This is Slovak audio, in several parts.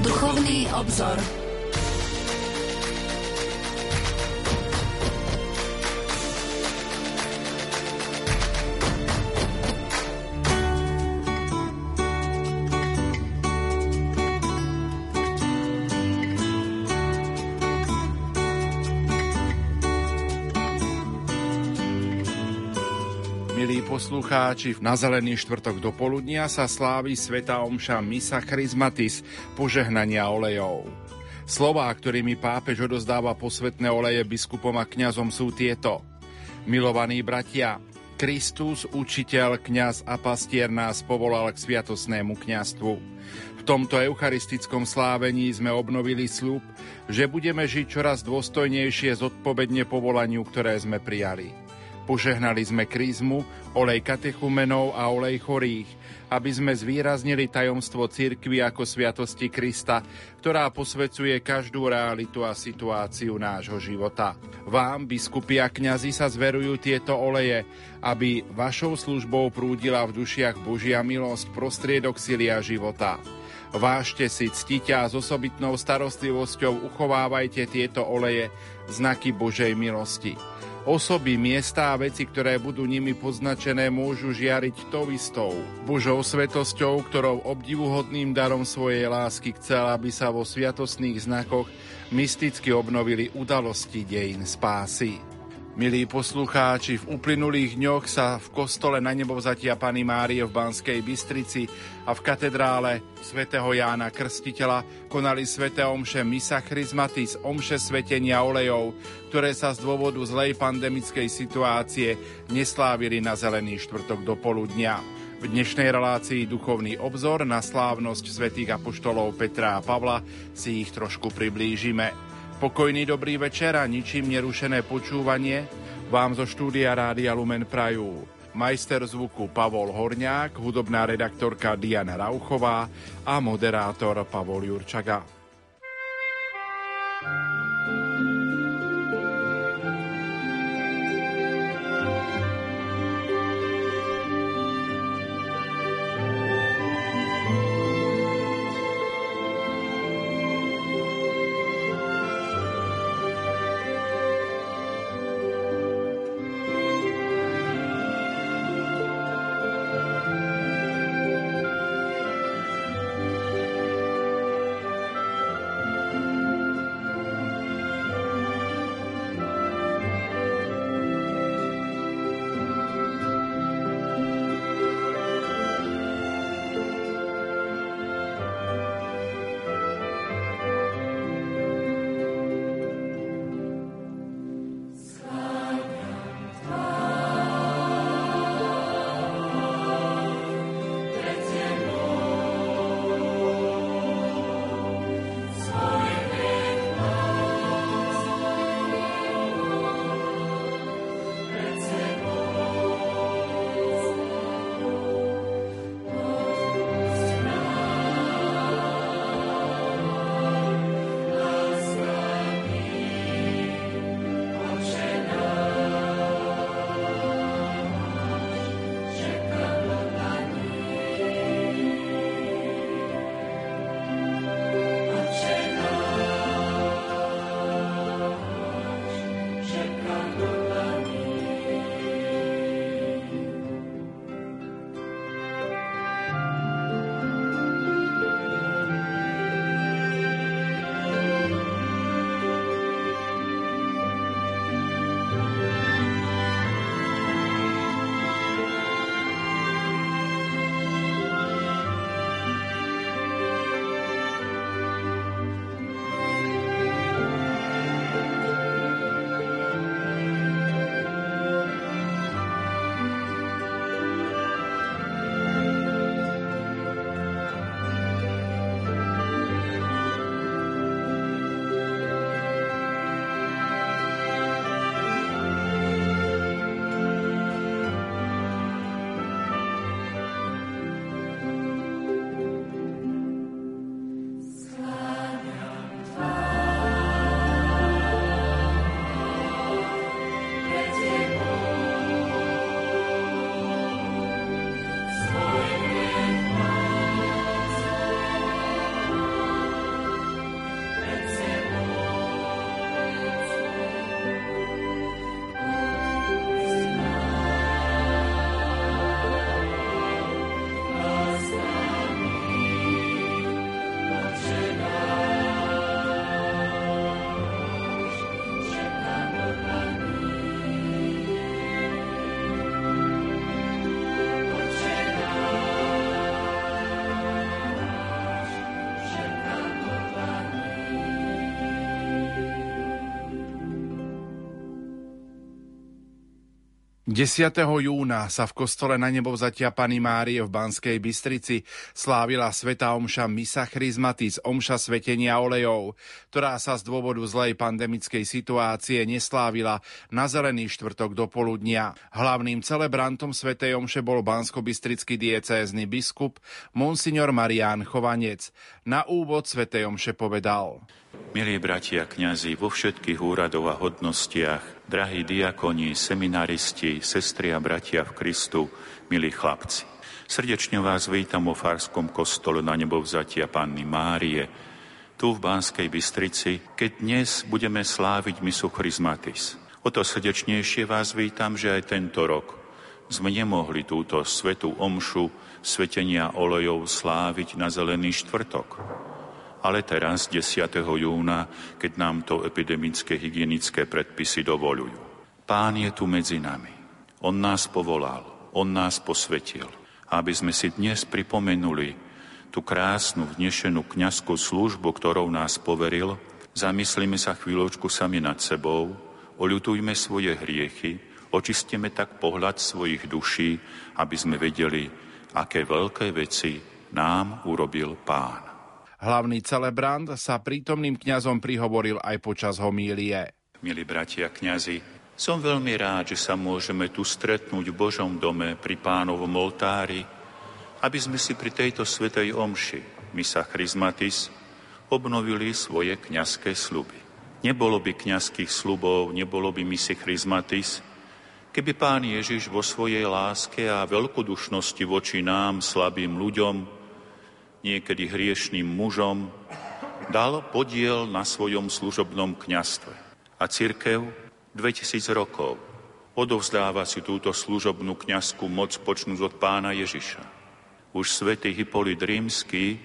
Duchovný obzor. Poslucháči, na zelený štvrtok do poludnia sa slávi Sveta Omša Misa Charizmatis, požehnania olejov. Slová, ktorými pápež odozdáva posvetné oleje biskupom a kňazom sú tieto. Milovaní bratia, Kristus, učiteľ, kňaz a pastier nás povolal k sviatosnému kňastvu. V tomto eucharistickom slávení sme obnovili slúb, že budeme žiť čoraz dôstojnejšie zodpovedne povolaniu, ktoré sme prijali. Požehnali sme krízmu, olej katechumenov a olej chorých, aby sme zvýraznili tajomstvo cirkvy ako sviatosti Krista, ktorá posvecuje každú realitu a situáciu nášho života. Vám, biskupy a kňazi, sa zverujú tieto oleje, aby vašou službou prúdila v dušiach Božia milosť prostriedok silia života. Vážte si, ctite a s osobitnou starostlivosťou uchovávajte tieto oleje, znaky Božej milosti. Osoby, miesta a veci, ktoré budú nimi poznačené, môžu žiariť tou istou Božou svetosťou, ktorou obdivuhodným darom svojej lásky chcel, aby sa vo sviatosných znakoch mysticky obnovili udalosti dejín spásy. Milí poslucháči, v uplynulých dňoch sa v kostole na nebovzatia Pany Márie v Banskej Bystrici a v katedrále svätého Jána Krstiteľa konali sväté omše Misa Chrismatis, omše svetenia olejov, ktoré sa z dôvodu zlej pandemickej situácie neslávili na zelený štvrtok do poludnia. V dnešnej relácii Duchovný obzor na slávnosť svätých apoštolov Petra a Pavla si ich trošku priblížime. Pokojný dobrý večer a ničím nerušené počúvanie vám zo štúdia Rádia Lumen Prajú. Majster zvuku Pavol Horňák, hudobná redaktorka Diana Rauchová a moderátor Pavol Jurčaga. 10. júna sa v kostole na nebovzatia Pany Márie v Banskej Bystrici slávila Sveta Omša Misa Chrismatis, Omša Svetenia olejov, ktorá sa z dôvodu zlej pandemickej situácie neslávila na zelený štvrtok do poludnia. Hlavným celebrantom Svetej Omše bol bansko-bystrický diecézny biskup Monsignor Marián Chovanec. Na úvod Svetej Omše povedal. Milí bratia kňazi, vo všetkých úradoch a hodnostiach, drahí diakoni, seminaristi, sestry a bratia v Kristu, milí chlapci. Srdečne vás vítam vo Farskom kostole na nebovzatia Panny Márie, tu v Banskej Bystrici, keď dnes budeme sláviť misu Chrismatis. O to srdečnejšie vás vítam, že aj tento rok sme nemohli túto svetú omšu svetenia olejov sláviť na Zelený štvrtok ale teraz, 10. júna, keď nám to epidemické hygienické predpisy dovolujú. Pán je tu medzi nami. On nás povolal, on nás posvetil, aby sme si dnes pripomenuli tú krásnu, vnešenú kňazskú službu, ktorou nás poveril, zamyslíme sa chvíľočku sami nad sebou, oľutujme svoje hriechy, očistíme tak pohľad svojich duší, aby sme vedeli, aké veľké veci nám urobil Pán. Hlavný celebrant sa prítomným kňazom prihovoril aj počas homílie. Milí bratia kňazi, som veľmi rád, že sa môžeme tu stretnúť v Božom dome pri pánovom oltári, aby sme si pri tejto svetej omši, misa Chrismatis, obnovili svoje kňazské sluby. Nebolo by kňazských slubov, nebolo by misi Chrismatis, keby pán Ježiš vo svojej láske a veľkodušnosti voči nám, slabým ľuďom, niekedy hriešným mužom, dal podiel na svojom služobnom kňastve. A církev 2000 rokov odovzdáva si túto služobnú kňazskú moc počnúť od pána Ježiša. Už svätý Hippolyt Rímsky,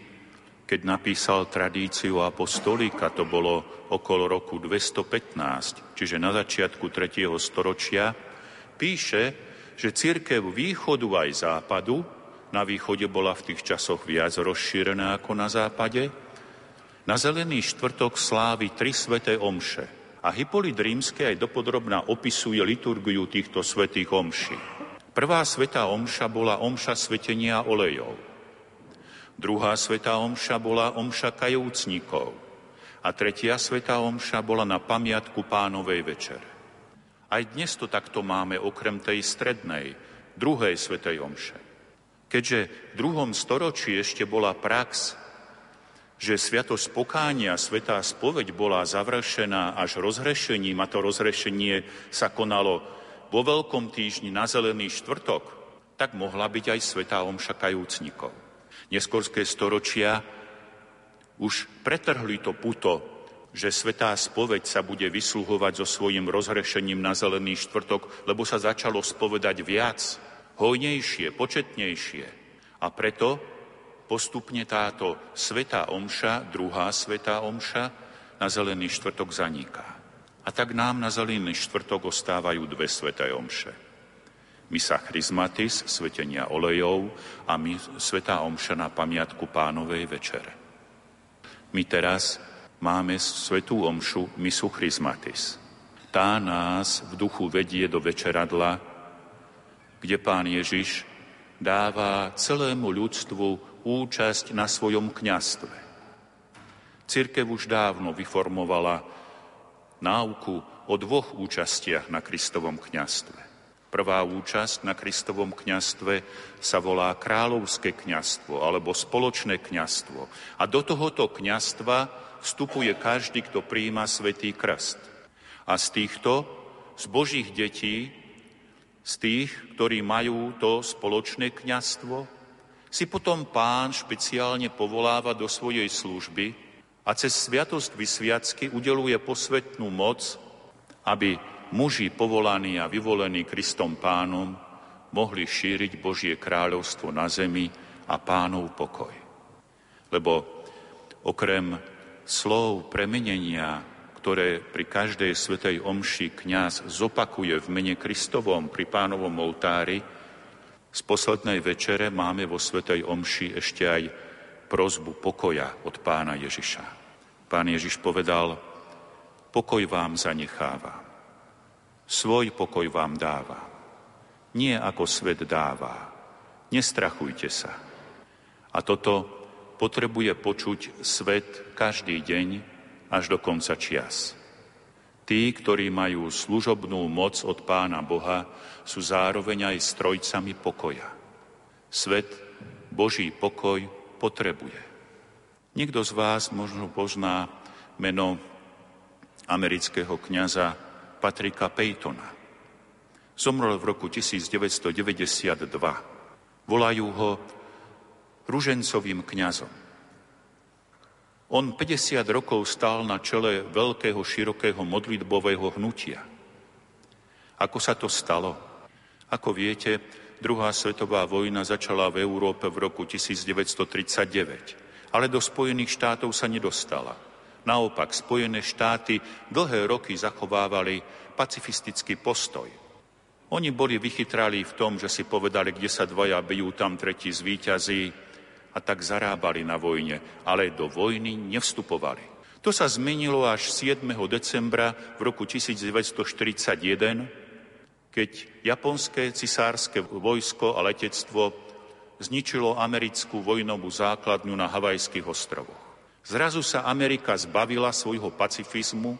keď napísal tradíciu apostolíka, to bolo okolo roku 215, čiže na začiatku 3. storočia, píše, že církev východu aj západu na východe bola v tých časoch viac rozšírená ako na západe. Na zelený štvrtok slávi tri sveté omše. A Hippolyt Rímske aj dopodrobná opisuje liturgiu týchto svetých omší. Prvá svetá omša bola omša svetenia olejov. Druhá svetá omša bola omša kajúcnikov. A tretia svetá omša bola na pamiatku pánovej večere. Aj dnes to takto máme okrem tej strednej, druhej svetej omše. Keďže v druhom storočí ešte bola prax, že sviatosť pokánia, svetá spoveď bola završená až rozhrešením a to rozhrešenie sa konalo vo Veľkom týždni na Zelený štvrtok, tak mohla byť aj svetá omša kajúcnikov. Neskorské storočia už pretrhli to puto, že svetá spoveď sa bude vysluhovať so svojím rozhrešením na Zelený štvrtok, lebo sa začalo spovedať viac hojnejšie, početnejšie. A preto postupne táto svetá omša, druhá svetá omša, na zelený štvrtok zaniká. A tak nám na zelený štvrtok ostávajú dve sveté omše. Misa Chrismatis, svetenia olejov a my, svetá omša na pamiatku pánovej večere. My teraz máme svetú omšu, misu Chrismatis. Tá nás v duchu vedie do večeradla, kde pán Ježiš dáva celému ľudstvu účasť na svojom kňastve. Cirkev už dávno vyformovala náuku o dvoch účastiach na Kristovom kňastve. Prvá účasť na Kristovom kňastve sa volá kráľovské kňastvo alebo spoločné kňastvo. A do tohoto kňastva vstupuje každý, kto príjima svetý krst. A z týchto, z Božích detí, z tých, ktorí majú to spoločné kňastvo, si potom pán špeciálne povoláva do svojej služby a cez sviatosť vysviacky udeluje posvetnú moc, aby muži povolaní a vyvolení Kristom pánom mohli šíriť Božie kráľovstvo na zemi a pánov pokoj. Lebo okrem slov premenenia ktoré pri každej svetej omši kňaz zopakuje v mene Kristovom pri pánovom oltári, z poslednej večere máme vo svetej omši ešte aj prozbu pokoja od pána Ježiša. Pán Ježiš povedal, pokoj vám zanecháva, svoj pokoj vám dáva. nie ako svet dáva. Nestrachujte sa. A toto potrebuje počuť svet každý deň až do konca čias. Tí, ktorí majú služobnú moc od Pána Boha, sú zároveň aj strojcami pokoja. Svet Boží pokoj potrebuje. Niekto z vás možno pozná meno amerického kniaza Patrika Peytona. Zomrel v roku 1992. Volajú ho ružencovým kňazom. On 50 rokov stál na čele veľkého, širokého modlitbového hnutia. Ako sa to stalo? Ako viete, druhá svetová vojna začala v Európe v roku 1939, ale do Spojených štátov sa nedostala. Naopak, Spojené štáty dlhé roky zachovávali pacifistický postoj. Oni boli vychytrali v tom, že si povedali, kde sa dvaja bijú, tam tretí zvíťazí, a tak zarábali na vojne, ale do vojny nevstupovali. To sa zmenilo až 7. decembra v roku 1941, keď japonské cisárske vojsko a letectvo zničilo americkú vojnovú základňu na Havajských ostrovoch. Zrazu sa Amerika zbavila svojho pacifizmu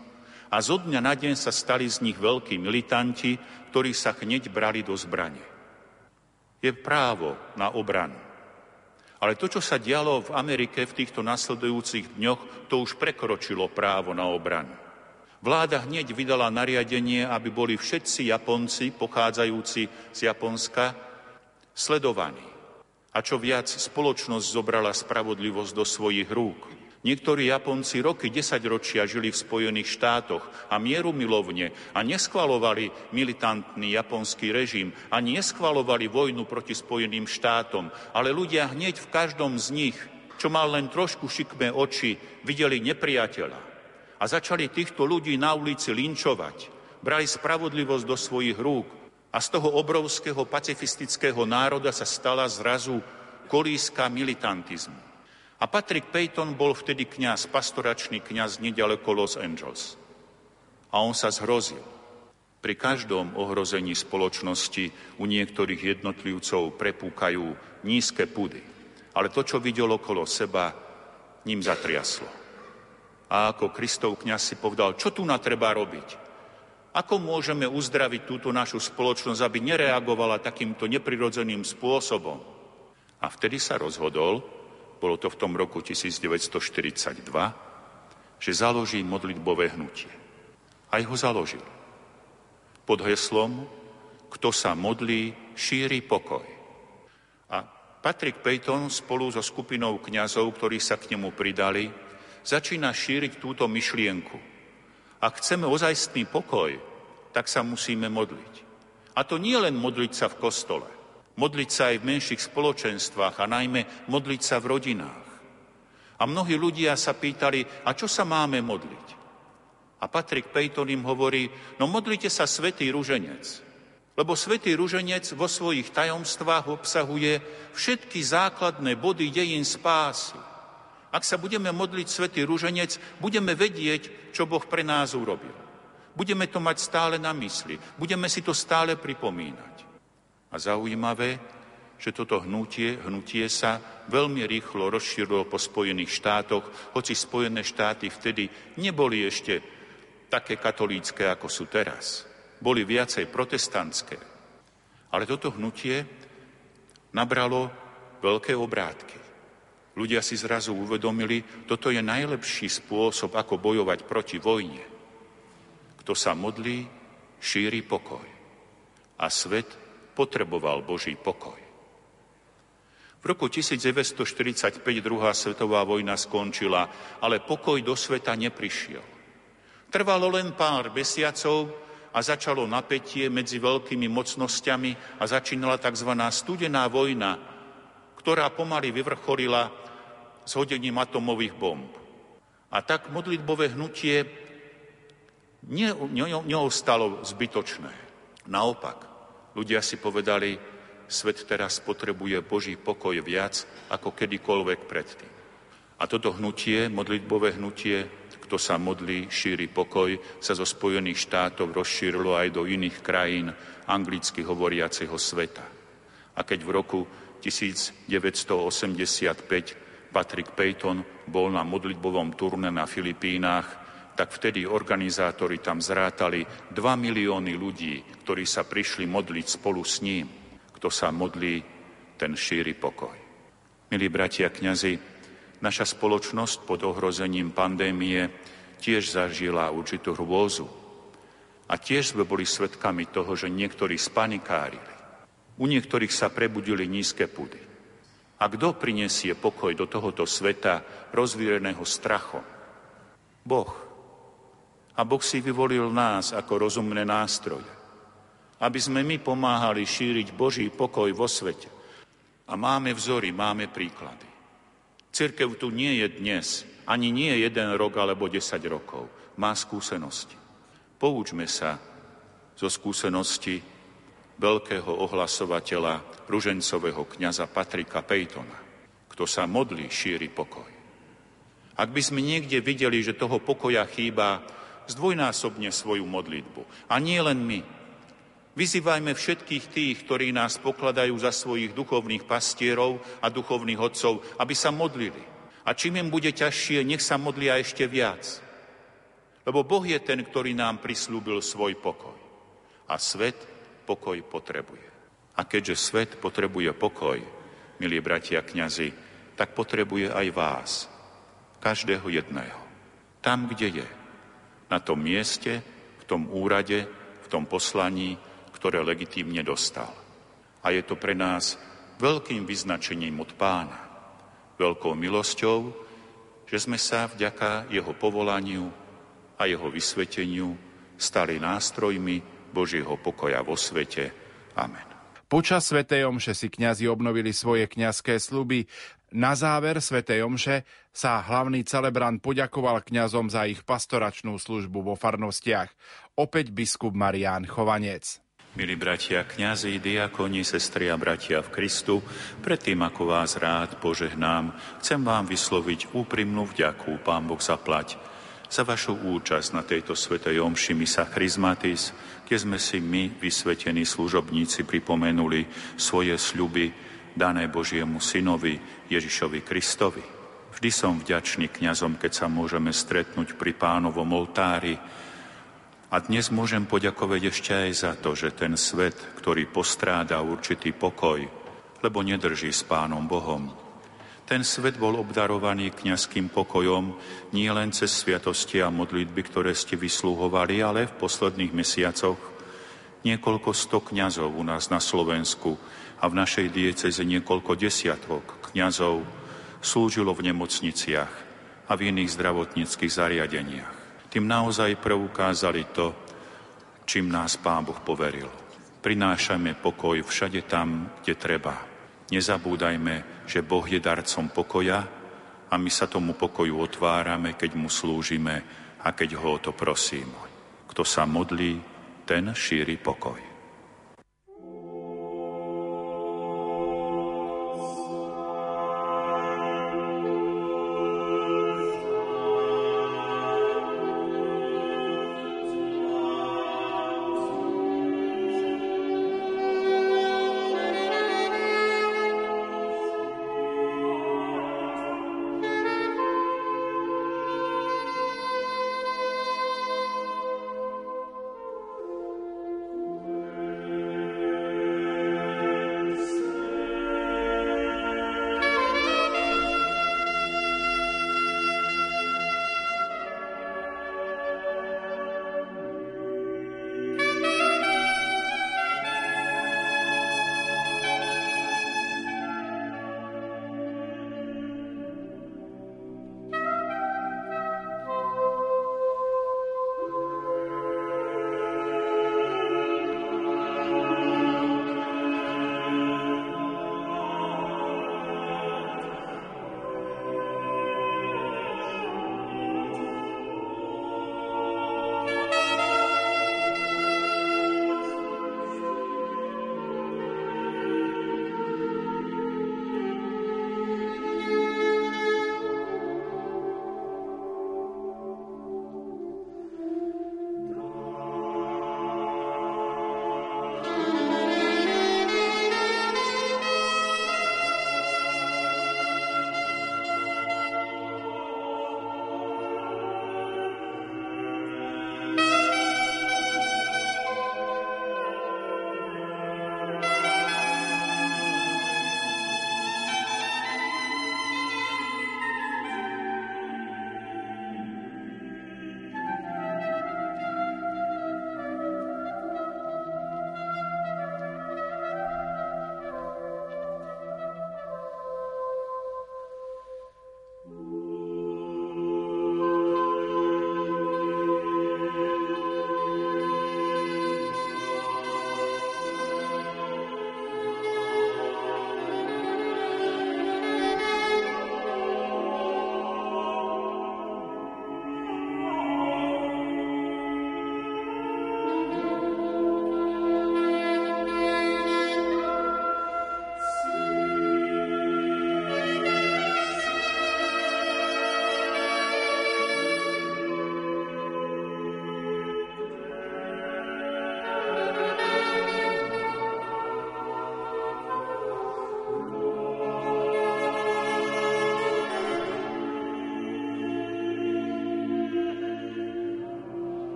a zo dňa na deň sa stali z nich veľkí militanti, ktorí sa hneď brali do zbrane. Je právo na obranu. Ale to, čo sa dialo v Amerike v týchto nasledujúcich dňoch, to už prekročilo právo na obranu. Vláda hneď vydala nariadenie, aby boli všetci Japonci pochádzajúci z Japonska sledovaní. A čo viac, spoločnosť zobrala spravodlivosť do svojich rúk. Niektorí Japonci roky, desaťročia žili v Spojených štátoch a mieru milovne a neschvalovali militantný japonský režim, ani neschvalovali vojnu proti Spojeným štátom, ale ľudia hneď v každom z nich, čo mal len trošku šikmé oči, videli nepriateľa a začali týchto ľudí na ulici linčovať. Brali spravodlivosť do svojich rúk a z toho obrovského pacifistického národa sa stala zrazu kolíska militantizmu. A Patrick Peyton bol vtedy kňaz, pastoračný kňaz nedaleko Los Angeles. A on sa zhrozil. Pri každom ohrození spoločnosti u niektorých jednotlivcov prepúkajú nízke pudy. Ale to, čo videl okolo seba, ním zatriaslo. A ako Kristov kňaz si povedal, čo tu na treba robiť? Ako môžeme uzdraviť túto našu spoločnosť, aby nereagovala takýmto neprirodzeným spôsobom? A vtedy sa rozhodol, bolo to v tom roku 1942, že založí modlitbové hnutie. Aj ho založil. Pod heslom Kto sa modlí, šíri pokoj. A Patrick Peyton spolu so skupinou kňazov, ktorí sa k nemu pridali, začína šíriť túto myšlienku. Ak chceme ozajstný pokoj, tak sa musíme modliť. A to nie len modliť sa v kostole, modliť sa aj v menších spoločenstvách a najmä modliť sa v rodinách. A mnohí ľudia sa pýtali, a čo sa máme modliť? A Patrik Peyton im hovorí, no modlite sa svätý ruženec. Lebo svätý ruženec vo svojich tajomstvách obsahuje všetky základné body dejín spásy. Ak sa budeme modliť svätý ruženec, budeme vedieť, čo Boh pre nás urobil. Budeme to mať stále na mysli, budeme si to stále pripomínať. A zaujímavé, že toto hnutie, hnutie sa veľmi rýchlo rozšírilo po Spojených štátoch, hoci Spojené štáty vtedy neboli ešte také katolícké, ako sú teraz. Boli viacej protestantské. Ale toto hnutie nabralo veľké obrátky. Ľudia si zrazu uvedomili, toto je najlepší spôsob, ako bojovať proti vojne. Kto sa modlí, šíri pokoj. A svet potreboval Boží pokoj. V roku 1945 druhá svetová vojna skončila, ale pokoj do sveta neprišiel. Trvalo len pár mesiacov a začalo napätie medzi veľkými mocnosťami a začínala tzv. studená vojna, ktorá pomaly vyvrcholila s hodením atomových bomb. A tak modlitbové hnutie neostalo zbytočné. Naopak, Ľudia si povedali, svet teraz potrebuje Boží pokoj viac ako kedykoľvek predtým. A toto hnutie, modlitbové hnutie, kto sa modlí, šíri pokoj, sa zo Spojených štátov rozšírilo aj do iných krajín anglicky hovoriaceho sveta. A keď v roku 1985 Patrick Payton bol na modlitbovom turne na Filipínach, tak vtedy organizátori tam zrátali 2 milióny ľudí, ktorí sa prišli modliť spolu s ním. Kto sa modlí, ten šíri pokoj. Milí bratia kňazi, naša spoločnosť pod ohrozením pandémie tiež zažila určitú hrôzu. A tiež sme boli svedkami toho, že niektorí spanikárili. U niektorých sa prebudili nízke pudy. A kto prinesie pokoj do tohoto sveta rozvíreného strachom? Boh. A Boh si vyvolil nás ako rozumné nástroje, aby sme my pomáhali šíriť Boží pokoj vo svete. A máme vzory, máme príklady. Cirkev tu nie je dnes, ani nie jeden rok alebo desať rokov. Má skúsenosti. Poučme sa zo skúsenosti veľkého ohlasovateľa ružencového kniaza Patrika Pejtona. Kto sa modlí, šíri pokoj. Ak by sme niekde videli, že toho pokoja chýba, zdvojnásobne svoju modlitbu. A nie len my. Vyzývajme všetkých tých, ktorí nás pokladajú za svojich duchovných pastierov a duchovných odcov, aby sa modlili. A čím im bude ťažšie, nech sa modlia ešte viac. Lebo Boh je ten, ktorý nám prislúbil svoj pokoj. A svet pokoj potrebuje. A keďže svet potrebuje pokoj, milí bratia kňazi, tak potrebuje aj vás, každého jedného. Tam, kde je na tom mieste, v tom úrade, v tom poslaní, ktoré legitímne dostal. A je to pre nás veľkým vyznačením od pána, veľkou milosťou, že sme sa vďaka jeho povolaniu a jeho vysveteniu stali nástrojmi Božieho pokoja vo svete. Amen. Počas Svetej Omše si kňazi obnovili svoje kňazské sluby. Na záver Svetej Omše sa hlavný celebrant poďakoval kňazom za ich pastoračnú službu vo farnostiach. Opäť biskup Marián Chovanec. Milí bratia, kňazi, diakoni, sestry a bratia v Kristu, predtým ako vás rád požehnám, chcem vám vysloviť úprimnú vďaku, Pán Boh zaplať, za vašu účasť na tejto svetej omši Misa Chrismatis, kde sme si my, vysvetení služobníci, pripomenuli svoje sľuby dané Božiemu synovi Ježišovi Kristovi. Vždy som vďačný kňazom, keď sa môžeme stretnúť pri pánovom oltári. A dnes môžem poďakovať ešte aj za to, že ten svet, ktorý postráda určitý pokoj, lebo nedrží s pánom Bohom, ten svet bol obdarovaný kňazským pokojom nie len cez sviatosti a modlitby, ktoré ste vyslúhovali, ale v posledných mesiacoch niekoľko sto kňazov u nás na Slovensku a v našej dieceze niekoľko desiatok kňazov slúžilo v nemocniciach a v iných zdravotníckých zariadeniach. Tým naozaj preukázali to, čím nás Pán Boh poveril. Prinášame pokoj všade tam, kde treba Nezabúdajme, že Boh je darcom pokoja a my sa tomu pokoju otvárame, keď mu slúžime a keď ho o to prosíme. Kto sa modlí, ten šíri pokoj.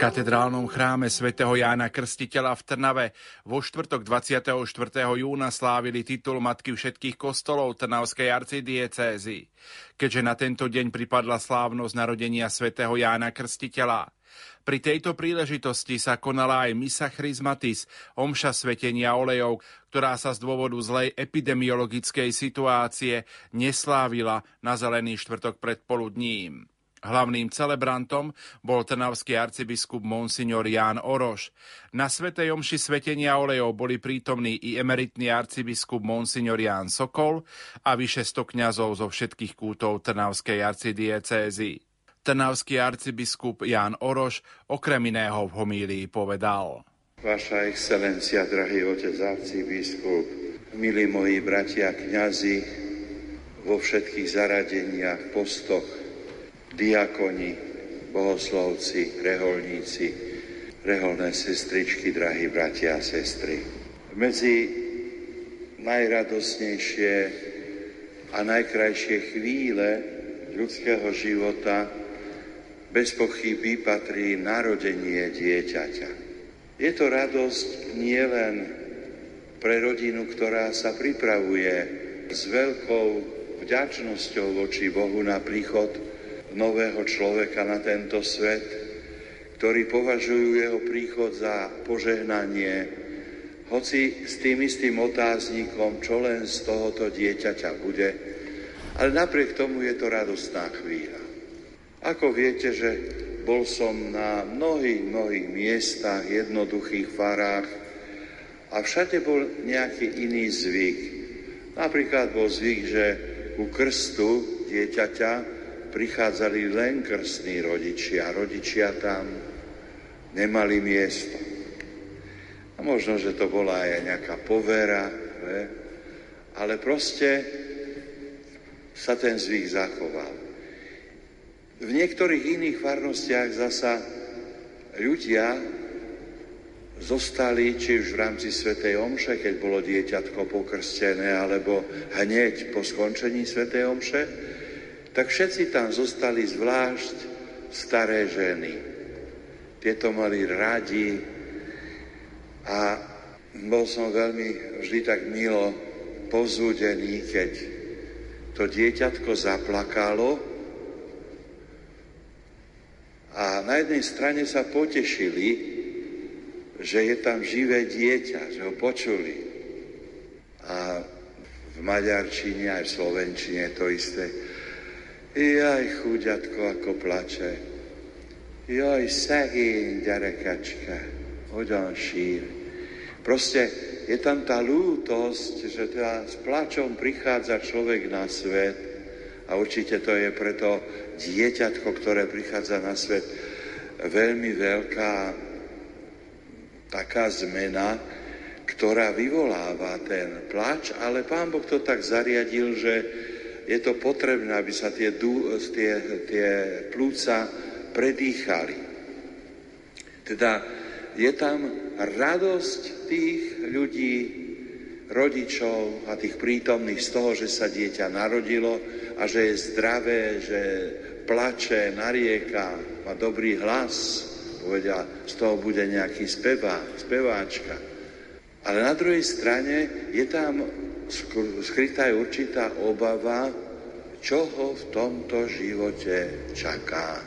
Katedrálnom chráme svätého Jána Krstiteľa v Trnave vo štvrtok 24. júna slávili titul Matky všetkých kostolov Trnavskej arcidiecézy, keďže na tento deň pripadla slávnosť narodenia svätého Jána Krstiteľa. Pri tejto príležitosti sa konala aj misa Chrismatis, omša svetenia olejov, ktorá sa z dôvodu zlej epidemiologickej situácie neslávila na zelený štvrtok pred poludním. Hlavným celebrantom bol trnavský arcibiskup Monsignor Ján Oroš. Na Svetej omši svetenia olejov boli prítomní i emeritný arcibiskup Monsignor Ján Sokol a vyše 100 kňazov zo všetkých kútov Trnavskej arcidiecézy. Trnavský arcibiskup Ján Oroš okrem iného v homílii povedal. Vaša excelencia, drahý otec arcibiskup, milí moji bratia kňazi, vo všetkých zaradeniach, postoch, diakoni, bohoslovci, reholníci, reholné sestričky, drahí bratia a sestry. Medzi najradosnejšie a najkrajšie chvíle ľudského života bez pochyby patrí narodenie dieťaťa. Je to radosť nielen pre rodinu, ktorá sa pripravuje s veľkou vďačnosťou voči Bohu na príchod nového človeka na tento svet, ktorí považujú jeho príchod za požehnanie, hoci s tým istým otáznikom, čo len z tohoto dieťaťa bude, ale napriek tomu je to radostná chvíľa. Ako viete, že bol som na mnohých, mnohých miestach, jednoduchých farách a všade bol nejaký iný zvyk. Napríklad bol zvyk, že ku krstu dieťaťa prichádzali len krstní rodičia. Rodičia tam nemali miesto. A možno, že to bola aj nejaká povera, ne? ale proste sa ten zvyk zachoval. V niektorých iných farnostiach zasa ľudia zostali, či už v rámci Svetej Omše, keď bolo dieťatko pokrstené, alebo hneď po skončení Svetej Omše, tak všetci tam zostali zvlášť staré ženy. Tieto mali radi a bol som veľmi vždy tak milo povzúdený, keď to dieťatko zaplakalo a na jednej strane sa potešili, že je tam živé dieťa, že ho počuli. A v maďarčine aj v slovenčine to isté Jaj, chúďatko, ako plače. Jaj, szegény gyerekecske, hogyan sír. Proste je tam tá lútosť, že teda s plačom prichádza človek na svet a určite to je preto dieťatko, ktoré prichádza na svet, veľmi veľká taká zmena, ktorá vyvoláva ten plač, ale pán Boh to tak zariadil, že je to potrebné, aby sa tie, tie, tie plúca predýchali. Teda je tam radosť tých ľudí, rodičov a tých prítomných z toho, že sa dieťa narodilo a že je zdravé, že plače, narieka, má dobrý hlas, povedia, z toho bude nejaký spevá, speváčka. Ale na druhej strane je tam skrytá je určitá obava, čo ho v tomto živote čaká.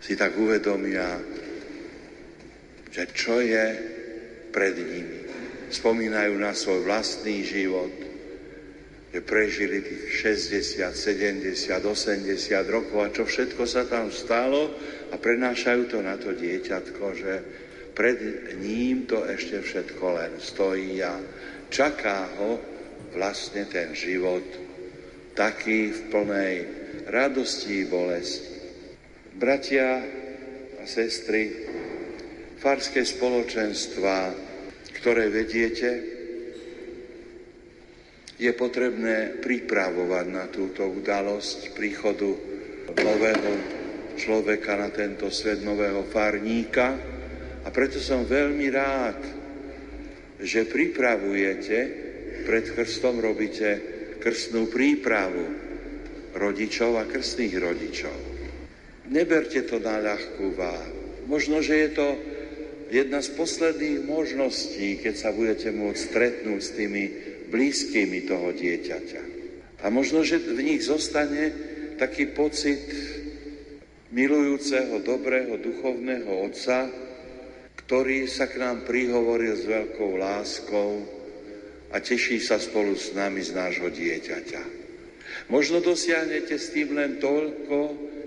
Si tak uvedomia, že čo je pred nimi. Spomínajú na svoj vlastný život, že prežili tých 60, 70, 80 rokov a čo všetko sa tam stalo a prenášajú to na to dieťatko, že pred ním to ešte všetko len stojí a čaká ho vlastne ten život taký v plnej radosti i bolesti. Bratia a sestry, farské spoločenstva, ktoré vediete, je potrebné pripravovať na túto udalosť príchodu nového človeka na tento svet, nového farníka. A preto som veľmi rád, že pripravujete pred krstom robíte krstnú prípravu rodičov a krstných rodičov. Neberte to na ľahkú váhu. možno, že je to jedna z posledných možností, keď sa budete môcť stretnúť s tými blízkymi toho dieťaťa. A možno, že v nich zostane taký pocit milujúceho, dobrého, duchovného otca, ktorý sa k nám prihovoril s veľkou láskou a teší sa spolu s nami z nášho dieťaťa. Možno dosiahnete s tým len toľko,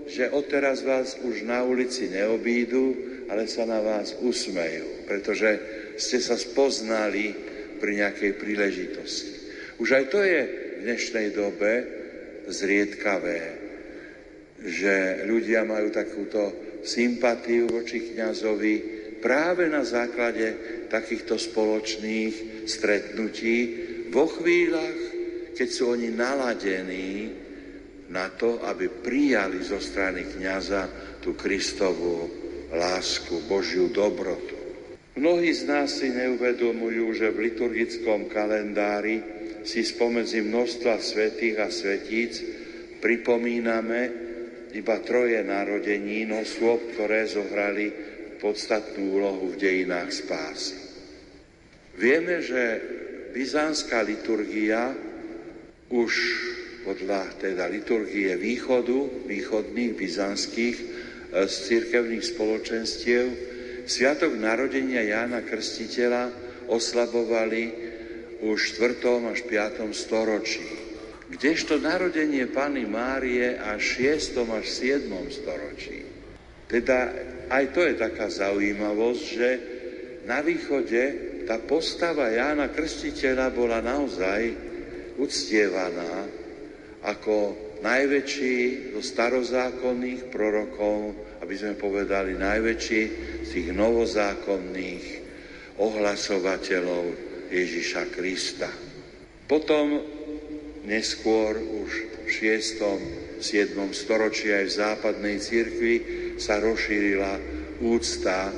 že odteraz vás už na ulici neobídu, ale sa na vás usmejú, pretože ste sa spoznali pri nejakej príležitosti. Už aj to je v dnešnej dobe zriedkavé, že ľudia majú takúto sympatiu voči kniazovi práve na základe takýchto spoločných stretnutí vo chvíľach, keď sú oni naladení na to, aby prijali zo strany kniaza tú Kristovú lásku, Božiu dobrotu. Mnohí z nás si neuvedomujú, že v liturgickom kalendári si spomedzi množstva svetých a svetíc pripomíname iba troje narodení osôb, ktoré zohrali podstatnú úlohu v dejinách spásy. Vieme, že byzánska liturgia už podľa teda liturgie východu, východných byzantských, z církevných spoločenstiev Sviatok narodenia Jána Krstiteľa oslabovali už 4. až 5. storočí. Kdežto narodenie Pany Márie až 6. až 7. storočí. Teda aj to je taká zaujímavosť, že na východe tá postava Jána Krstiteľa bola naozaj uctievaná ako najväčší zo starozákonných prorokov, aby sme povedali najväčší z tých novozákonných ohlasovateľov Ježiša Krista. Potom neskôr už v 6. 7. storočí aj v západnej cirkvi sa rozšírila úcta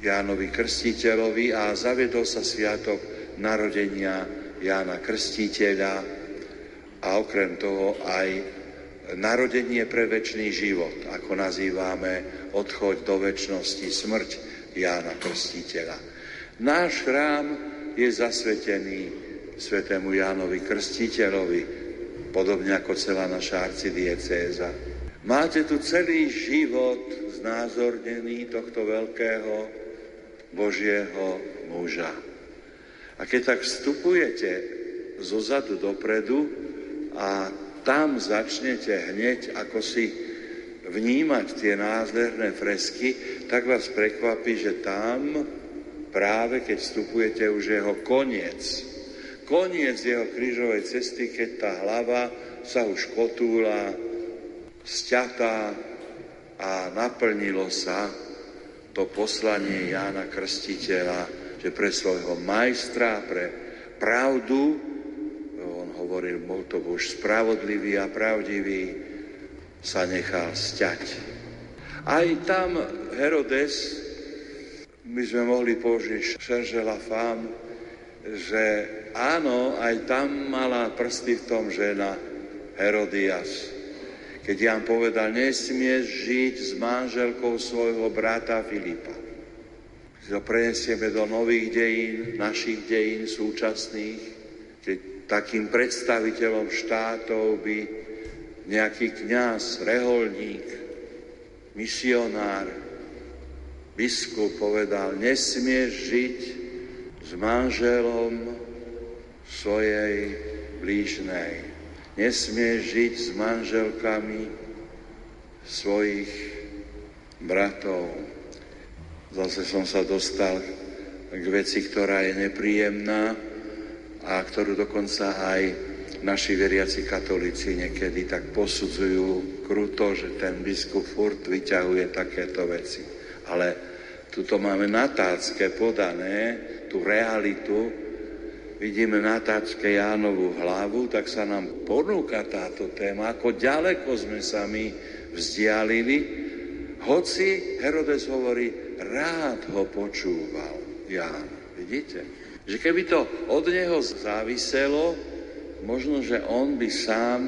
Jánovi Krstiteľovi a zavedol sa sviatok narodenia Jána Krstiteľa, a okrem toho aj narodenie pre väčší život, ako nazývame odchoď do väčšnosti, smrť Jána Krstiteľa. Náš chrám je zasvetený svetému Jánovi Krstiteľovi, podobne ako celá naša arcidiecéza. Máte tu celý život znázornený tohto veľkého Božieho muža. A keď tak vstupujete zo zadu dopredu, a tam začnete hneď ako si vnímať tie názorné fresky, tak vás prekvapí, že tam práve keď vstupujete už jeho koniec. Koniec jeho krížovej cesty, keď tá hlava sa už kotúla, sťatá a naplnilo sa to poslanie Jána Krstiteľa, že pre svojho majstra, pre pravdu hovoril, bol to Bož spravodlivý a pravdivý, sa nechal sťať. Aj tam Herodes, my sme mohli použiť Šeržela Fám, že áno, aj tam mala prsty v tom žena Herodias. Keď Jan povedal, nesmieš žiť s manželkou svojho brata Filipa. To prenesieme do nových dejín, našich dejín súčasných, keď takým predstaviteľom štátov by nejaký kňaz, reholník, misionár, biskup povedal, nesmieš žiť s manželom svojej blížnej. Nesmieš žiť s manželkami svojich bratov. Zase som sa dostal k veci, ktorá je nepríjemná, a ktorú dokonca aj naši veriaci katolíci niekedy tak posudzujú kruto, že ten biskup furt vyťahuje takéto veci. Ale tuto máme natácké podané, tú realitu, vidíme na táčke Jánovú hlavu, tak sa nám ponúka táto téma, ako ďaleko sme sa my vzdialili, hoci Herodes hovorí, rád ho počúval Ján. Vidíte? Že keby to od neho záviselo, možno, že on by sám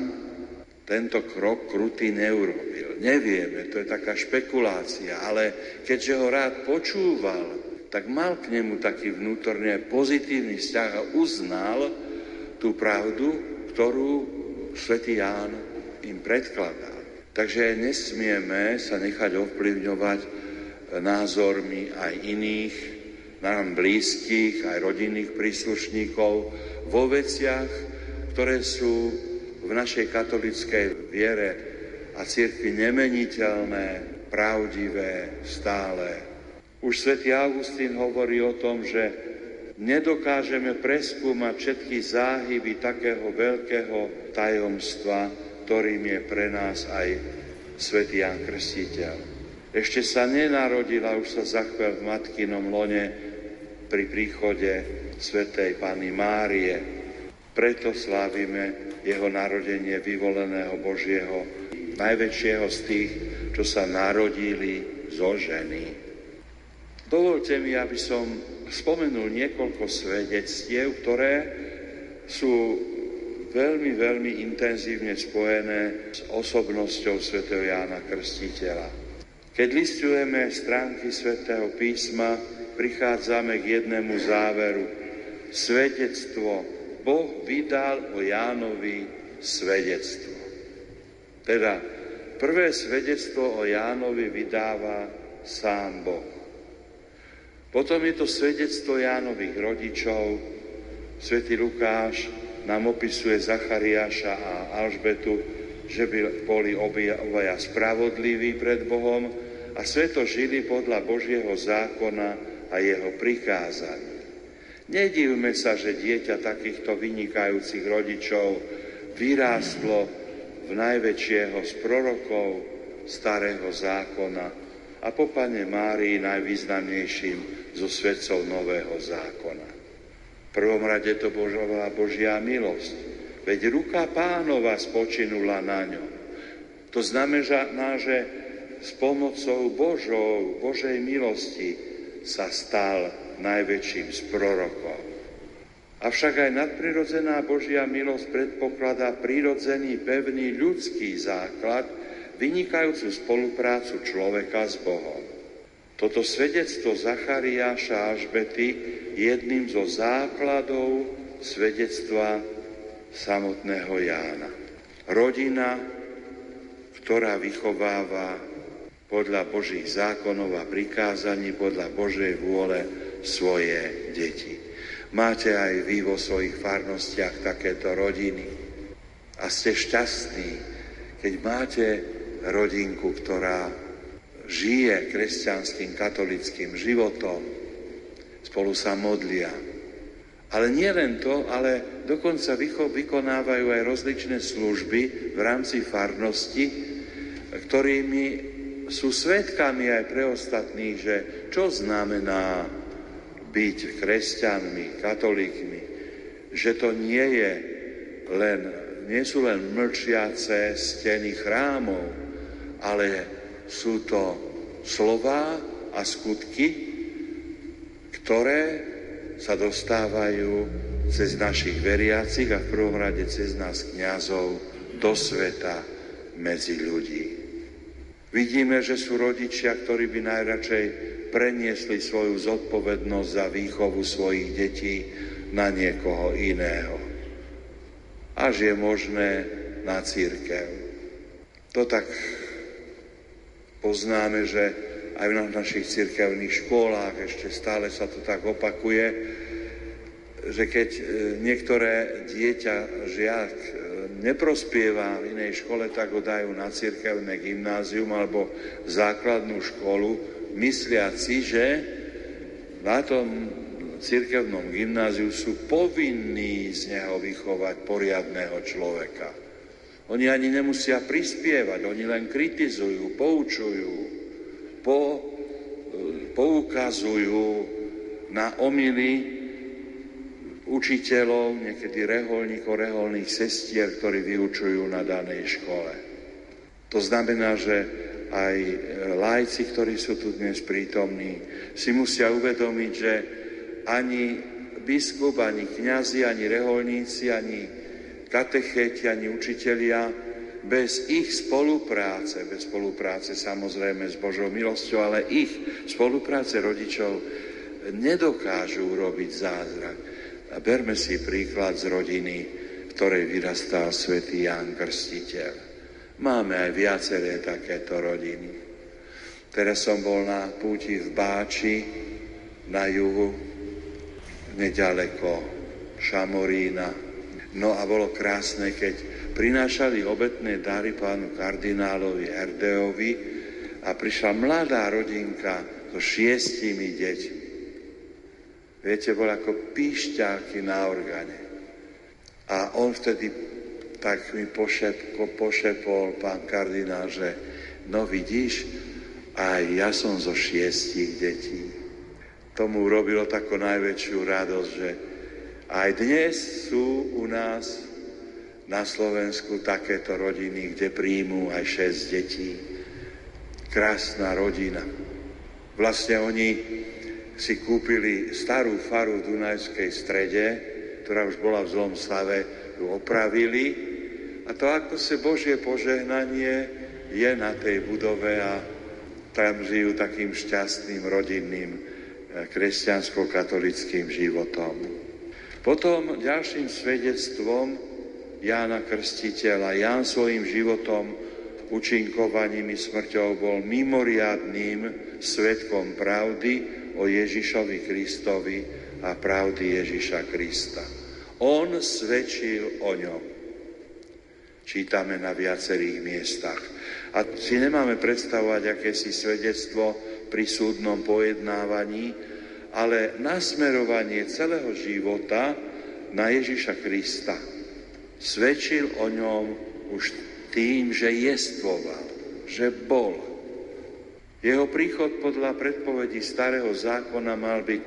tento krok krutý neurobil. Nevieme, to je taká špekulácia, ale keďže ho rád počúval, tak mal k nemu taký vnútorne pozitívny vzťah a uznal tú pravdu, ktorú svätý Ján im predkladá. Takže nesmieme sa nechať ovplyvňovať názormi aj iných, nám blízkych, aj rodinných príslušníkov vo veciach, ktoré sú v našej katolickej viere a cirkvi nemeniteľné, pravdivé, stále. Už svätý Augustín hovorí o tom, že nedokážeme preskúmať všetky záhyby takého veľkého tajomstva, ktorým je pre nás aj svätý Jan Krstiteľ. Ešte sa nenarodila, už sa zachvel v matkinom lone pri príchode svätej Pany Márie. Preto slávime jeho narodenie vyvoleného Božieho, najväčšieho z tých, čo sa narodili zo ženy. Dovolte mi, aby som spomenul niekoľko svedectiev, ktoré sú veľmi, veľmi intenzívne spojené s osobnosťou svätého Jána Krstiteľa. Keď listujeme stránky svätého písma, prichádzame k jednému záveru. Svedectvo. Boh vydal o Jánovi svedectvo. Teda prvé svedectvo o Jánovi vydáva sám Boh. Potom je to svedectvo Jánových rodičov. Svetý Lukáš nám opisuje Zachariáša a Alžbetu, že by boli obaja spravodliví pred Bohom a sveto žili podľa Božieho zákona a jeho prikázaní. Nedívme sa, že dieťa takýchto vynikajúcich rodičov vyrástlo v najväčšieho z prorokov starého zákona a po Pane Márii najvýznamnejším zo svetcov nového zákona prvom rade to bola Božia milosť. Veď ruka pánova spočinula na ňom. To znamená, že s pomocou Božou, Božej milosti sa stal najväčším z prorokov. Avšak aj nadprirodzená Božia milosť predpokladá prirodzený, pevný ľudský základ, vynikajúcu spoluprácu človeka s Bohom. Toto svedectvo Zachariáša Ažbety jedným zo základov svedectva samotného Jána. Rodina, ktorá vychováva podľa Božích zákonov a prikázaní, podľa Božej vôle svoje deti. Máte aj vy vo svojich farnostiach takéto rodiny a ste šťastní, keď máte rodinku, ktorá žije kresťanským katolickým životom, spolu sa modlia. Ale nie len to, ale dokonca vykonávajú aj rozličné služby v rámci farnosti, ktorými sú svetkami aj pre ostatných, že čo znamená byť kresťanmi, katolíkmi, že to nie je len, nie sú len mlčiace steny chrámov, ale sú to slova a skutky, ktoré sa dostávajú cez našich veriacich a v prvom rade cez nás kňazov do sveta medzi ľudí. Vidíme, že sú rodičia, ktorí by najradšej preniesli svoju zodpovednosť za výchovu svojich detí na niekoho iného. Až je možné na církev. To tak poznáme, že aj v našich cirkevných škôlách ešte stále sa to tak opakuje, že keď e, niektoré dieťa, žiak e, neprospieva v inej škole, tak ho dajú na cirkevné gymnázium alebo základnú školu, mysliaci, že na tom cirkevnom gymnáziu sú povinní z neho vychovať poriadného človeka. Oni ani nemusia prispievať, oni len kritizujú, poučujú, po, poukazujú na omily učiteľov, niekedy reholníkov, reholných sestier, ktorí vyučujú na danej škole. To znamená, že aj lajci, ktorí sú tu dnes prítomní, si musia uvedomiť, že ani biskup, ani kňazi, ani reholníci, ani katechéti, ani učitelia bez ich spolupráce, bez spolupráce samozrejme s Božou milosťou, ale ich spolupráce rodičov nedokážu urobiť zázrak. A berme si príklad z rodiny, v ktorej vyrastal svätý Ján Krstiteľ. Máme aj viaceré takéto rodiny. Teraz som bol na púti v Báči, na juhu, nedaleko Šamorína. No a bolo krásne, keď prinášali obetné dary pánu kardinálovi Erdeovi a prišla mladá rodinka so šiestimi deťmi. Viete, bol ako píšťalky na organe. A on vtedy tak mi pošepko, pošepol pán kardinál, že no vidíš, aj ja som zo šiestich detí. Tomu urobilo takú najväčšiu radosť, že aj dnes sú u nás na Slovensku takéto rodiny, kde príjmú aj šesť detí. Krásna rodina. Vlastne oni si kúpili starú faru v Dunajskej strede, ktorá už bola v zlom stave, ju opravili a to ako se Božie požehnanie je na tej budove a tam žijú takým šťastným rodinným e, kresťansko-katolickým životom. Potom ďalším svedectvom Jána Krstiteľa. Ján svojim životom, učinkovaním i smrťou bol mimoriadným svetkom pravdy, o Ježišovi Kristovi a pravdy Ježiša Krista. On svedčil o ňom. Čítame na viacerých miestach. A si nemáme predstavovať akési svedectvo pri súdnom pojednávaní, ale nasmerovanie celého života na Ježiša Krista. Svedčil o ňom už tým, že jestvoval, že bol, jeho príchod podľa predpovedí starého zákona mal byť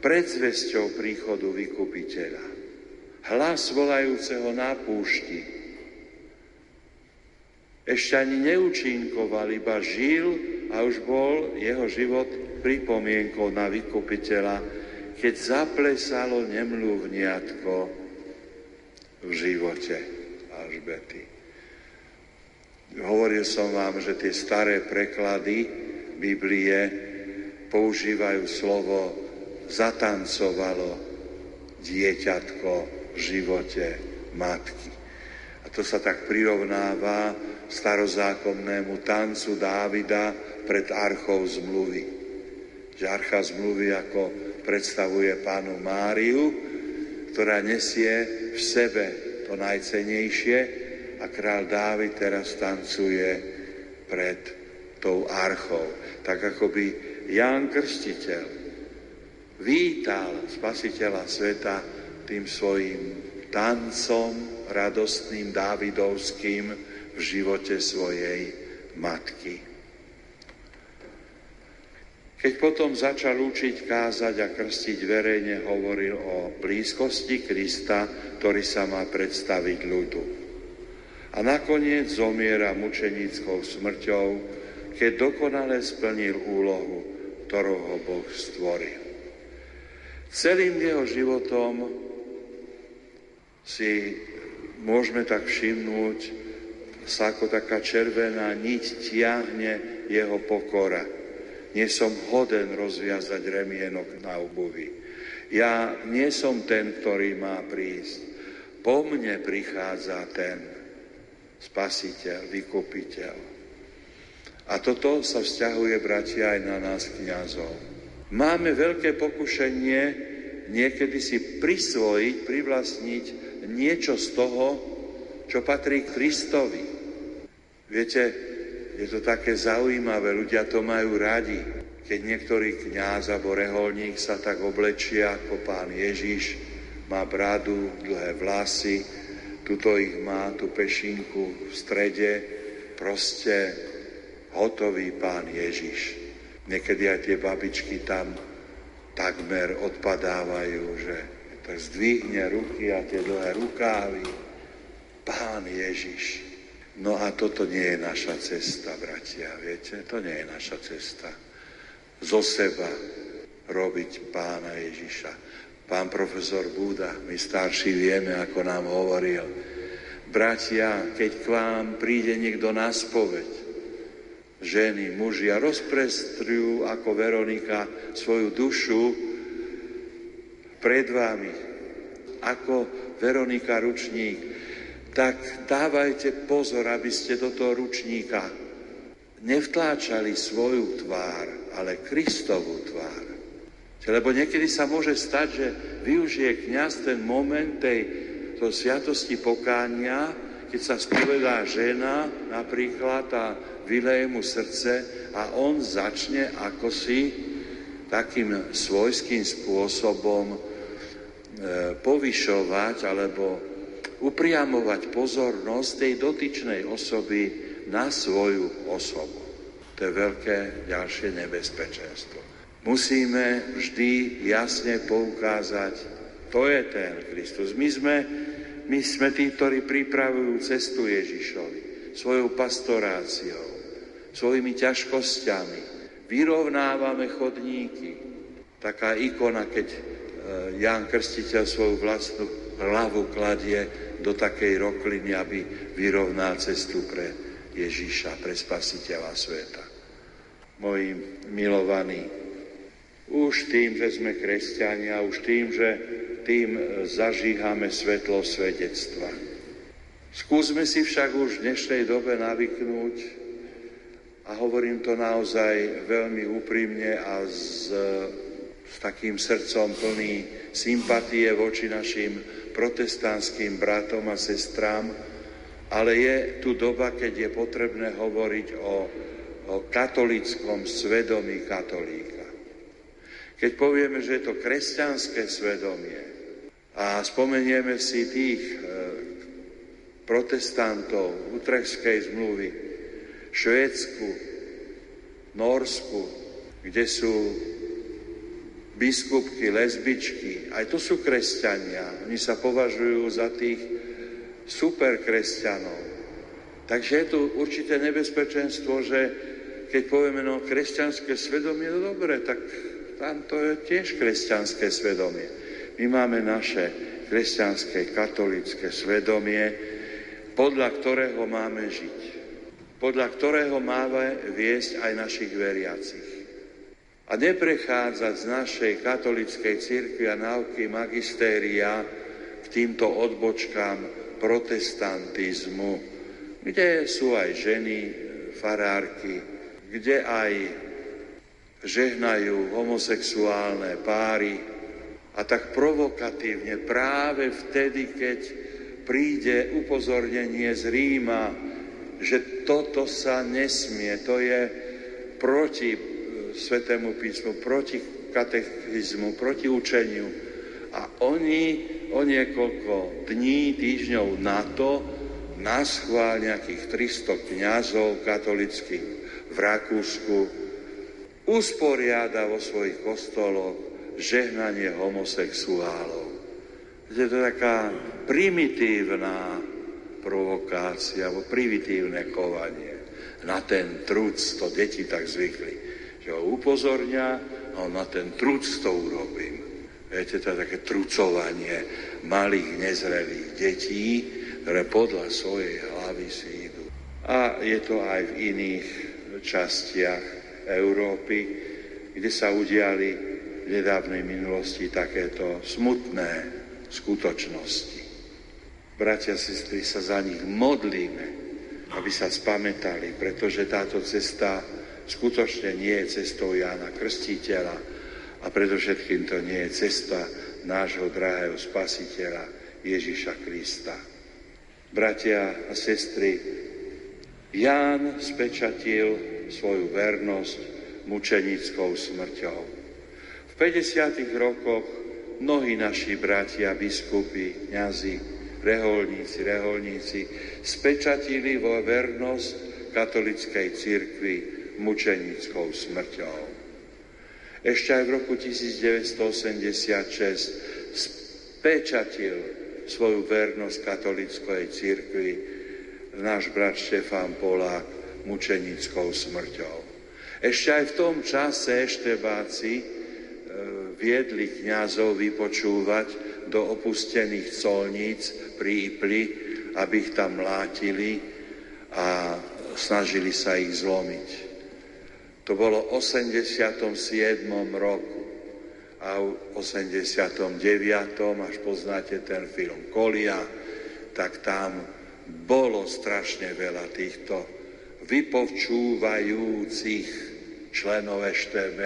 predzvesťou príchodu vykupiteľa. Hlas volajúceho na púšti. Ešte ani neúčinkoval, iba žil a už bol jeho život pripomienkou na vykupiteľa, keď zaplesalo nemluvniatko v živote Alžbety. Hovoril som vám, že tie staré preklady Biblie používajú slovo zatancovalo dieťatko v živote matky. A to sa tak prirovnáva starozákonnému tancu Dávida pred archou zmluvy. Že archa zmluvy ako predstavuje pánu Máriu, ktorá nesie v sebe to najcenejšie, a král Dávid teraz tancuje pred tou archou. Tak ako by Ján Krstiteľ vítal spasiteľa sveta tým svojim tancom radostným Dávidovským v živote svojej matky. Keď potom začal učiť, kázať a krstiť verejne, hovoril o blízkosti Krista, ktorý sa má predstaviť ľudu a nakoniec zomiera mučenickou smrťou, keď dokonale splnil úlohu, ktorou ho Boh stvoril. Celým jeho životom si môžeme tak všimnúť, sa ako taká červená niť tiahne jeho pokora. Nie som hoden rozviazať remienok na obuvi. Ja nie som ten, ktorý má prísť. Po mne prichádza ten, spasiteľ, vykupiteľ. A toto sa vzťahuje, bratia, aj na nás kniazov. Máme veľké pokušenie niekedy si prisvojiť, privlastniť niečo z toho, čo patrí Kristovi. Viete, je to také zaujímavé, ľudia to majú radi, keď niektorý kňaz alebo reholník sa tak oblečia ako pán Ježiš, má bradu, dlhé vlasy, tuto ich má, tú pešinku v strede, proste hotový pán Ježiš. Niekedy aj tie babičky tam takmer odpadávajú, že tak zdvihne ruky a tie dlhé rukávy. Pán Ježiš. No a toto nie je naša cesta, bratia, viete? To nie je naša cesta. Zo seba robiť pána Ježiša. Pán profesor Búda, my starší vieme, ako nám hovoril, Bratia, keď k vám príde niekto na spoveď, ženy, muži a rozprestrujú ako Veronika svoju dušu pred vami, ako Veronika ručník, tak dávajte pozor, aby ste do toho ručníka nevtláčali svoju tvár, ale Kristovú tvár. Lebo niekedy sa môže stať, že využije kniaz ten moment tej to sviatosti pokánia, keď sa spovedá žena napríklad a vyleje mu srdce a on začne ako si takým svojským spôsobom e, povyšovať alebo upriamovať pozornosť tej dotyčnej osoby na svoju osobu. To je veľké ďalšie nebezpečenstvo. Musíme vždy jasne poukázať, to je ten Kristus. My sme, my sme tí, ktorí pripravujú cestu Ježišovi svojou pastoráciou, svojimi ťažkosťami. Vyrovnávame chodníky. Taká ikona, keď e, Ján Krstiteľ svoju vlastnú hlavu kladie do takej rokliny, aby vyrovnal cestu pre Ježíša, pre spasiteľa sveta. Moji milovaní, už tým, že sme kresťania, už tým, že tým zažíhame svetlo svedectva. Skúsme si však už v dnešnej dobe navyknúť, a hovorím to naozaj veľmi úprimne a s, s takým srdcom plný sympatie voči našim protestantským bratom a sestrám, ale je tu doba, keď je potrebné hovoriť o, o katolickom svedomí katolíka. Keď povieme, že je to kresťanské svedomie a spomenieme si tých e, protestantov Utrechskej zmluvy, Švédsku, Norsku, kde sú biskupky, lesbičky, aj to sú kresťania. Oni sa považujú za tých super kresťanov. Takže je tu určité nebezpečenstvo, že keď povieme, no kresťanské svedomie, no dobre, tak tam to je tiež kresťanské svedomie. My máme naše kresťanské, katolické svedomie, podľa ktorého máme žiť. Podľa ktorého máme viesť aj našich veriacich a neprechádzať z našej katolickej cirkvi a náuky magistéria k týmto odbočkám protestantizmu, kde sú aj ženy, farárky, kde aj žehnajú homosexuálne páry a tak provokatívne práve vtedy, keď príde upozornenie z Ríma, že toto sa nesmie, to je proti Svetému písmu, proti katechizmu, proti učeniu. A oni o niekoľko dní, týždňov na to naschvál nejakých 300 kňazov katolických v Rakúsku usporiada vo svojich kostoloch žehnanie homosexuálov. Je to taká primitívna provokácia, alebo primitívne kovanie na ten truc, to deti tak zvykli že ho upozorňa a on na ten truc to urobím. Viete, to je také trucovanie malých nezrelých detí, ktoré podľa svojej hlavy si idú. A je to aj v iných častiach Európy, kde sa udiali v nedávnej minulosti takéto smutné skutočnosti. Bratia, sestry, sa za nich modlíme, aby sa spametali, pretože táto cesta skutočne nie je cestou Jána Krstiteľa a predovšetkým to nie je cesta nášho drahého spasiteľa Ježiša Krista. Bratia a sestry, Ján spečatil svoju vernosť mučenickou smrťou. V 50. rokoch mnohí naši bratia, biskupy, kňazi, reholníci, reholníci spečatili vo vernosť katolickej cirkvi mučenickou smrťou. Ešte aj v roku 1986 spečatil svoju vernosť katolíckej církvi náš brat Štefán Polák mučenickou smrťou. Ešte aj v tom čase eštebáci e, viedli kňazov vypočúvať do opustených colníc pri Ipli aby ich tam mlátili a snažili sa ich zlomiť. To bolo v 87. roku a v 89. až poznáte ten film Kolia, tak tam bolo strašne veľa týchto vypovčúvajúcich členov EŠTB,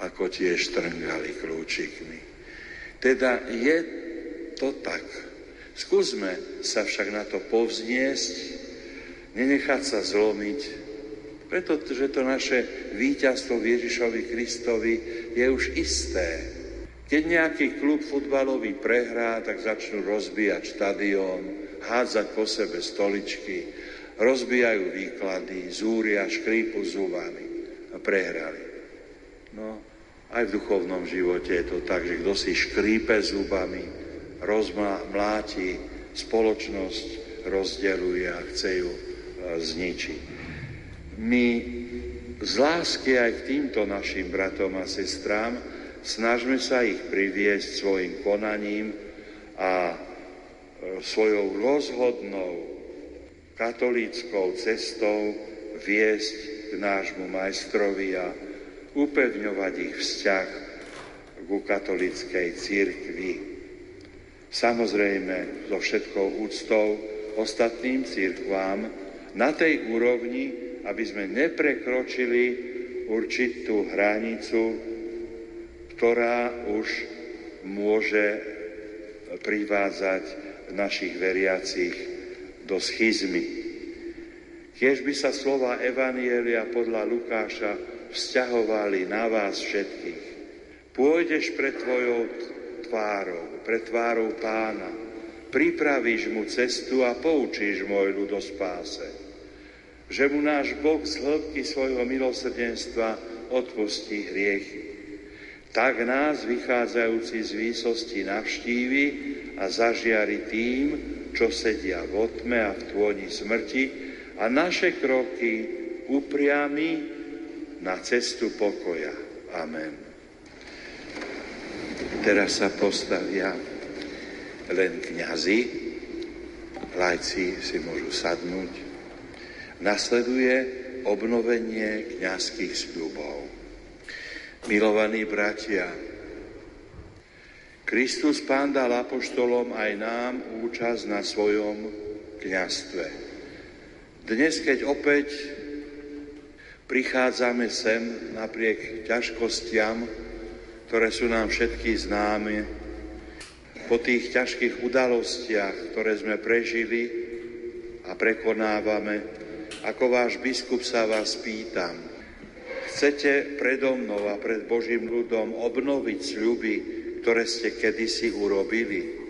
ako tiež trngali kľúčikmi. Teda je to tak. Skúsme sa však na to povzniesť, nenechať sa zlomiť, pretože to naše víťazstvo v Ježišovi Kristovi je už isté. Keď nejaký klub futbalový prehrá, tak začnú rozbíjať štadión, hádzať po sebe stoličky, rozbijajú výklady, zúria, škrípu zubami a prehrali. No, aj v duchovnom živote je to tak, že kto si škrípe zubami, rozmláti spoločnosť, rozdeluje a chce ju e, zničiť. My z lásky aj k týmto našim bratom a sestrám snažme sa ich priviesť svojim konaním a e, svojou rozhodnou katolíckou cestou viesť k nášmu majstrovi a upevňovať ich vzťah ku katolíckej církvi. Samozrejme, so všetkou úctou ostatným církvám na tej úrovni, aby sme neprekročili určitú hranicu, ktorá už môže privádzať našich veriacich do schizmy. Kiež by sa slova Evanielia podľa Lukáša vzťahovali na vás všetkých. Pôjdeš pred tvojou tvárou, pred tvárou pána, pripravíš mu cestu a poučíš môj ľud o spáse. Že mu náš Boh z hĺbky svojho milosrdenstva odpustí hriechy. Tak nás, vychádzajúci z výsosti, navštívi a zažiari tým, čo sedia v otme a v tôni smrti a naše kroky upriami na cestu pokoja. Amen. Teraz sa postavia len kňazi, lajci si môžu sadnúť. Nasleduje obnovenie kňazských sľubov. Milovaní bratia, Kristus Pán dal apoštolom aj nám účasť na svojom kňastve. Dnes, keď opäť prichádzame sem napriek ťažkostiam, ktoré sú nám všetky známe, po tých ťažkých udalostiach, ktoré sme prežili a prekonávame, ako váš biskup sa vás pýtam, chcete predo mnou a pred Božím ľudom obnoviť sľuby, ktoré ste kedysi urobili?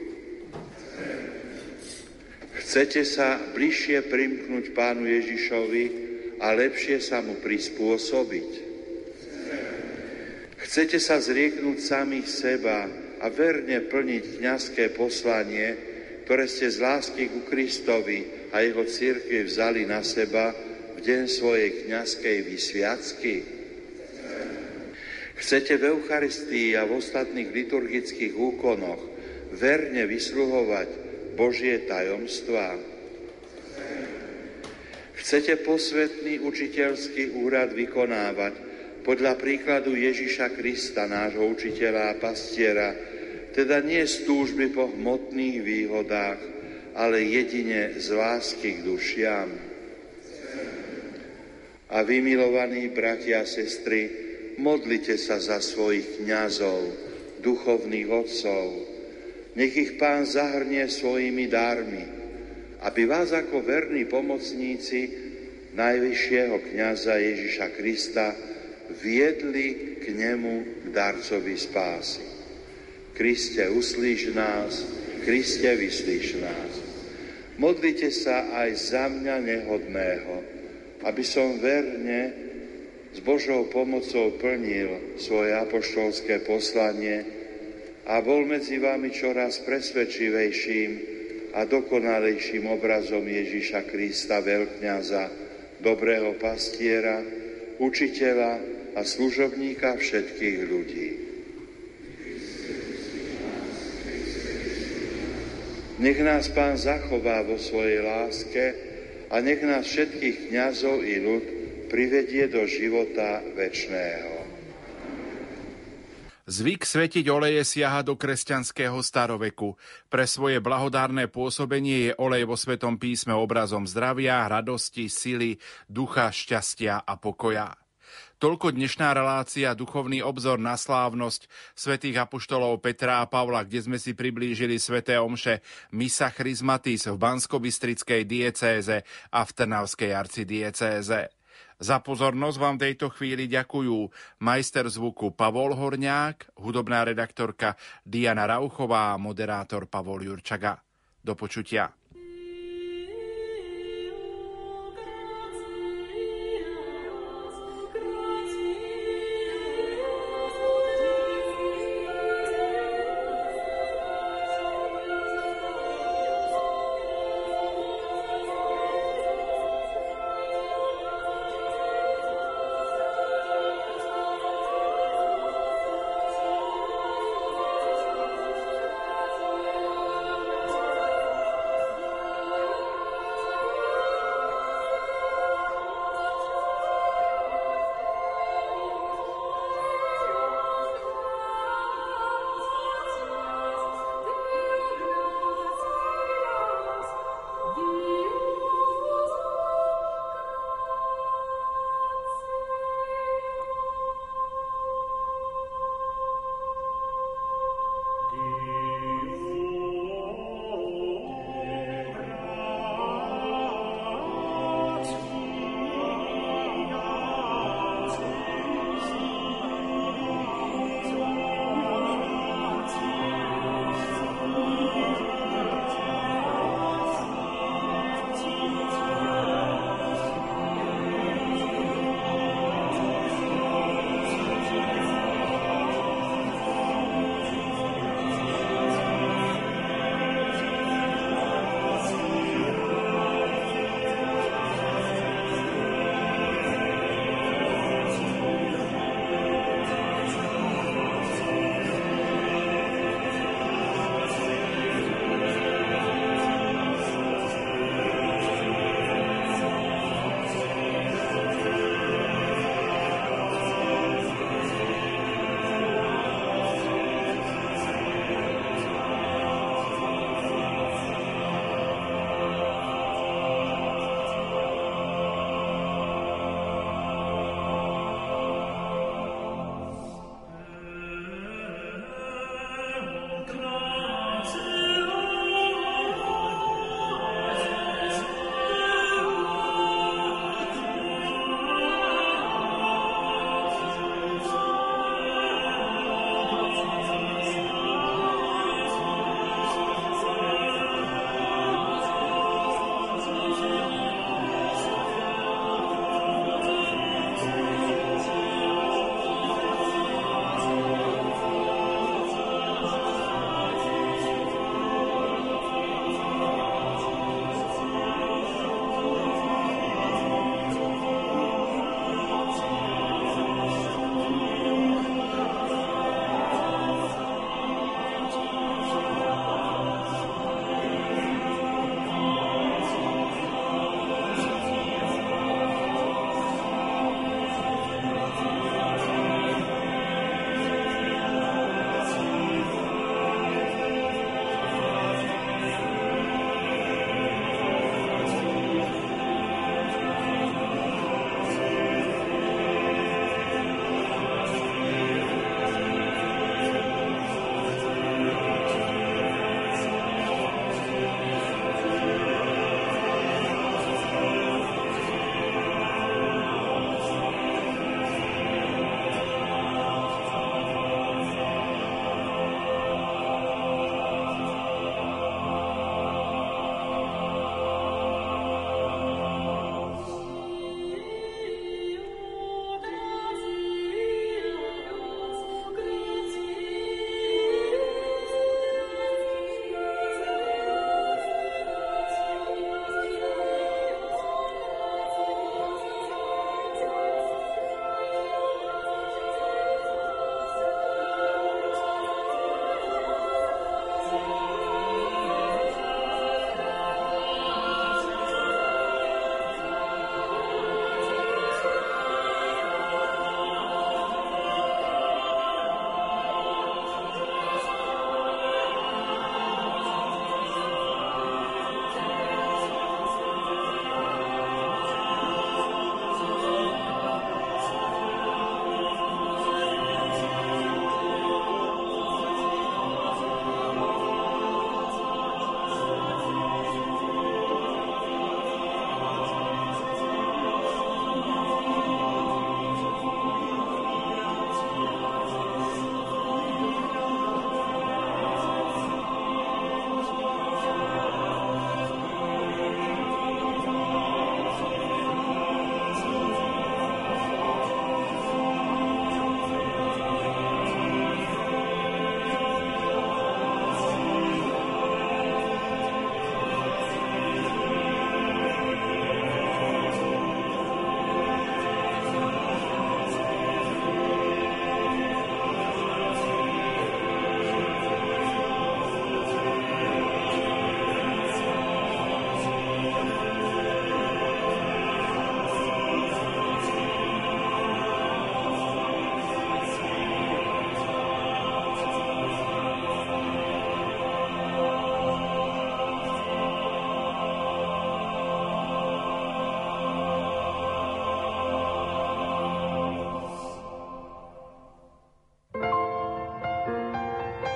Chcete sa bližšie primknúť Pánu Ježišovi, a lepšie sa mu prispôsobiť. Chcete sa zrieknúť samých seba a verne plniť kniazské poslanie, ktoré ste z lásky ku Kristovi a jeho církvi vzali na seba v deň svojej kniazkej vysviacky? Chcete v Eucharistii a v ostatných liturgických úkonoch verne vysluhovať Božie tajomstvá? Chcete posvetný učiteľský úrad vykonávať podľa príkladu Ježiša Krista, nášho učiteľa a pastiera, teda nie z túžby po hmotných výhodách, ale jedine z lásky k dušiam. A vy, milovaní bratia a sestry, modlite sa za svojich kňazov, duchovných otcov. Nech ich pán zahrnie svojimi dármi, aby vás ako verní pomocníci najvyššieho kniaza Ježiša Krista viedli k nemu k darcovi spásy. Kriste, uslíš nás, Kriste, vyslíš nás. Modlite sa aj za mňa nehodného, aby som verne s Božou pomocou plnil svoje apoštolské poslanie a bol medzi vami čoraz presvedčivejším, a dokonalejším obrazom Ježíša Krista, veľkňaza, dobrého pastiera, učiteľa a služobníka všetkých ľudí. Nech nás Pán zachová vo svojej láske a nech nás všetkých kňazov i ľud privedie do života večného. Zvyk svetiť oleje siaha do kresťanského staroveku. Pre svoje blahodárne pôsobenie je olej vo Svetom písme obrazom zdravia, radosti, sily, ducha, šťastia a pokoja. Toľko dnešná relácia Duchovný obzor na slávnosť svätých apoštolov Petra a Pavla, kde sme si priblížili sväté omše Misa Chrismatis v Banskobistrickej diecéze a v Trnavskej arcidiecéze. Za pozornosť vám v tejto chvíli ďakujú majster zvuku Pavol Horňák, hudobná redaktorka Diana Rauchová a moderátor Pavol Jurčaga. Do počutia.